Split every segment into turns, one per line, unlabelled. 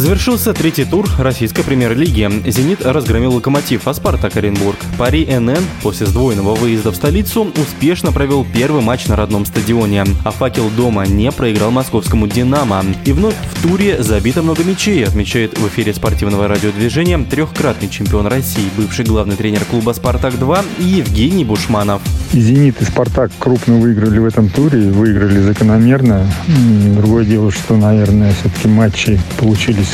Завершился третий тур российской премьер-лиги. «Зенит» разгромил «Локомотив», а «Спартак» Оренбург. Пари НН после сдвоенного выезда в столицу успешно провел первый матч на родном стадионе. А «Факел» дома не проиграл московскому «Динамо». И вновь в туре забито много мячей, отмечает в эфире спортивного радиодвижения трехкратный чемпион России, бывший главный тренер клуба «Спартак-2» Евгений Бушманов.
«Зенит», и «Спартак» крупно выиграли в этом туре, выиграли закономерно. Другое дело, что, наверное, все-таки матчи получились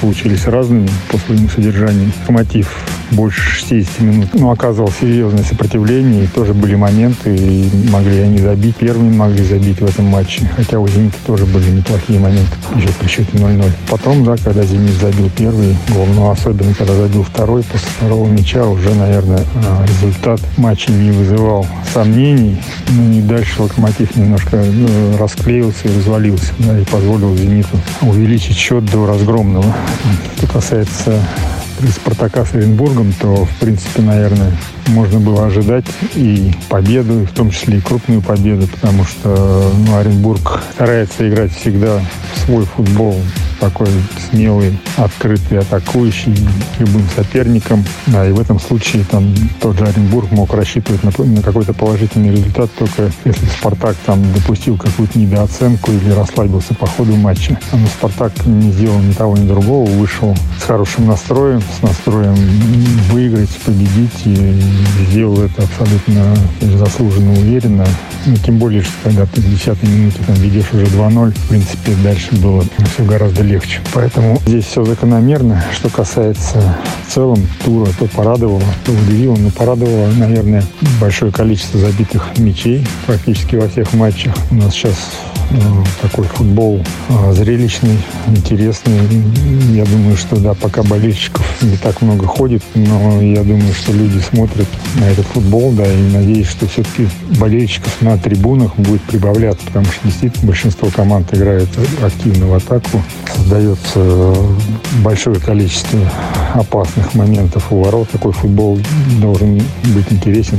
получились, разными по своему содержанию. Мотив больше 60 минут ну, оказывал серьезное сопротивление, и тоже были моменты, и могли они забить, первыми могли забить в этом матче, хотя у «Зенита» тоже были неплохие моменты, еще при счете 0-0. Потом, да, когда «Зенит» забил первый гол, но особенно когда забил второй, после второго мяча уже, наверное, а, результат матча не вызывал сомнений, ну и дальше «Локомотив» немножко ну, расклеился и развалился, да, и позволил «Зениту» увеличить счет до разгромного. Что касается Спартака с Оренбургом, то, в принципе, наверное, можно было ожидать и победу, в том числе и крупную победу, потому что ну, Оренбург старается играть всегда в свой футбол, такой смелый, открытый, атакующий любым соперником. Да, и в этом случае там тот же Оренбург мог рассчитывать на, на какой-то положительный результат, только если Спартак там допустил какую-то недооценку или расслабился по ходу матча. Но Спартак не сделал ни того, ни другого, вышел с хорошим настроем, с настроем выиграть, победить и сделал это абсолютно заслуженно, уверенно. Ну, тем более, что когда ты в 10 минуте там ведешь уже 2-0, в принципе, дальше было все гораздо легче. Поэтому здесь все закономерно. Что касается в целом тура, то порадовало, то удивило, но порадовало, наверное, большое количество забитых мячей практически во всех матчах. У нас сейчас такой футбол э, зрелищный, интересный. Я думаю, что да, пока болельщиков не так много ходит, но я думаю, что люди смотрят на этот футбол, да, и надеюсь, что все-таки болельщиков на трибунах будет прибавляться, потому что действительно большинство команд играет активно в атаку, создается большое количество опасных моментов у ворот. Такой футбол должен быть интересен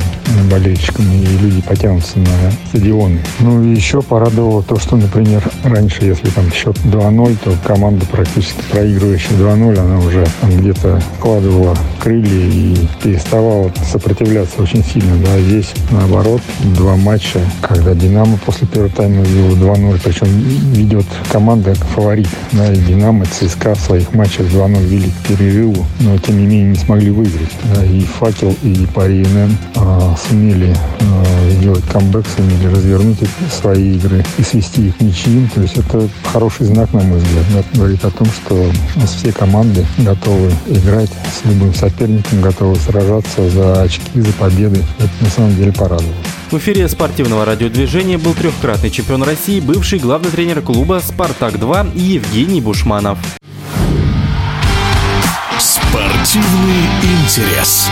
болельщикам, и люди потянутся на стадионы. Ну и еще порадовало то, что, например, раньше, если там счет 2-0, то команда практически проигрывающая 2-0, она уже там где-то вкладывала крылья и переставала сопротивляться очень сильно. Да, здесь наоборот два матча, когда Динамо после первого тайма вел 2-0, причем ведет команда как фаворит. Да, и Динамо, ЦСКА в своих матчах 2-0 вели к перерыву, но тем не менее не смогли выиграть. Да, и Факел, и Пари НН а, сумели а, сделать камбэк, сумели развернуть свои игры и свести их ничьим. То есть это хороший знак, на мой взгляд. Да, говорит о том, что у нас все команды готовы играть с любым соперником, готовы сражаться за очки, за победы. Это на самом деле порадовало.
В эфире спортивного радиодвижения был трехкратный чемпион России, бывший главный тренер клуба «Спартак-2» Евгений Бушманов.
Спортивный интерес.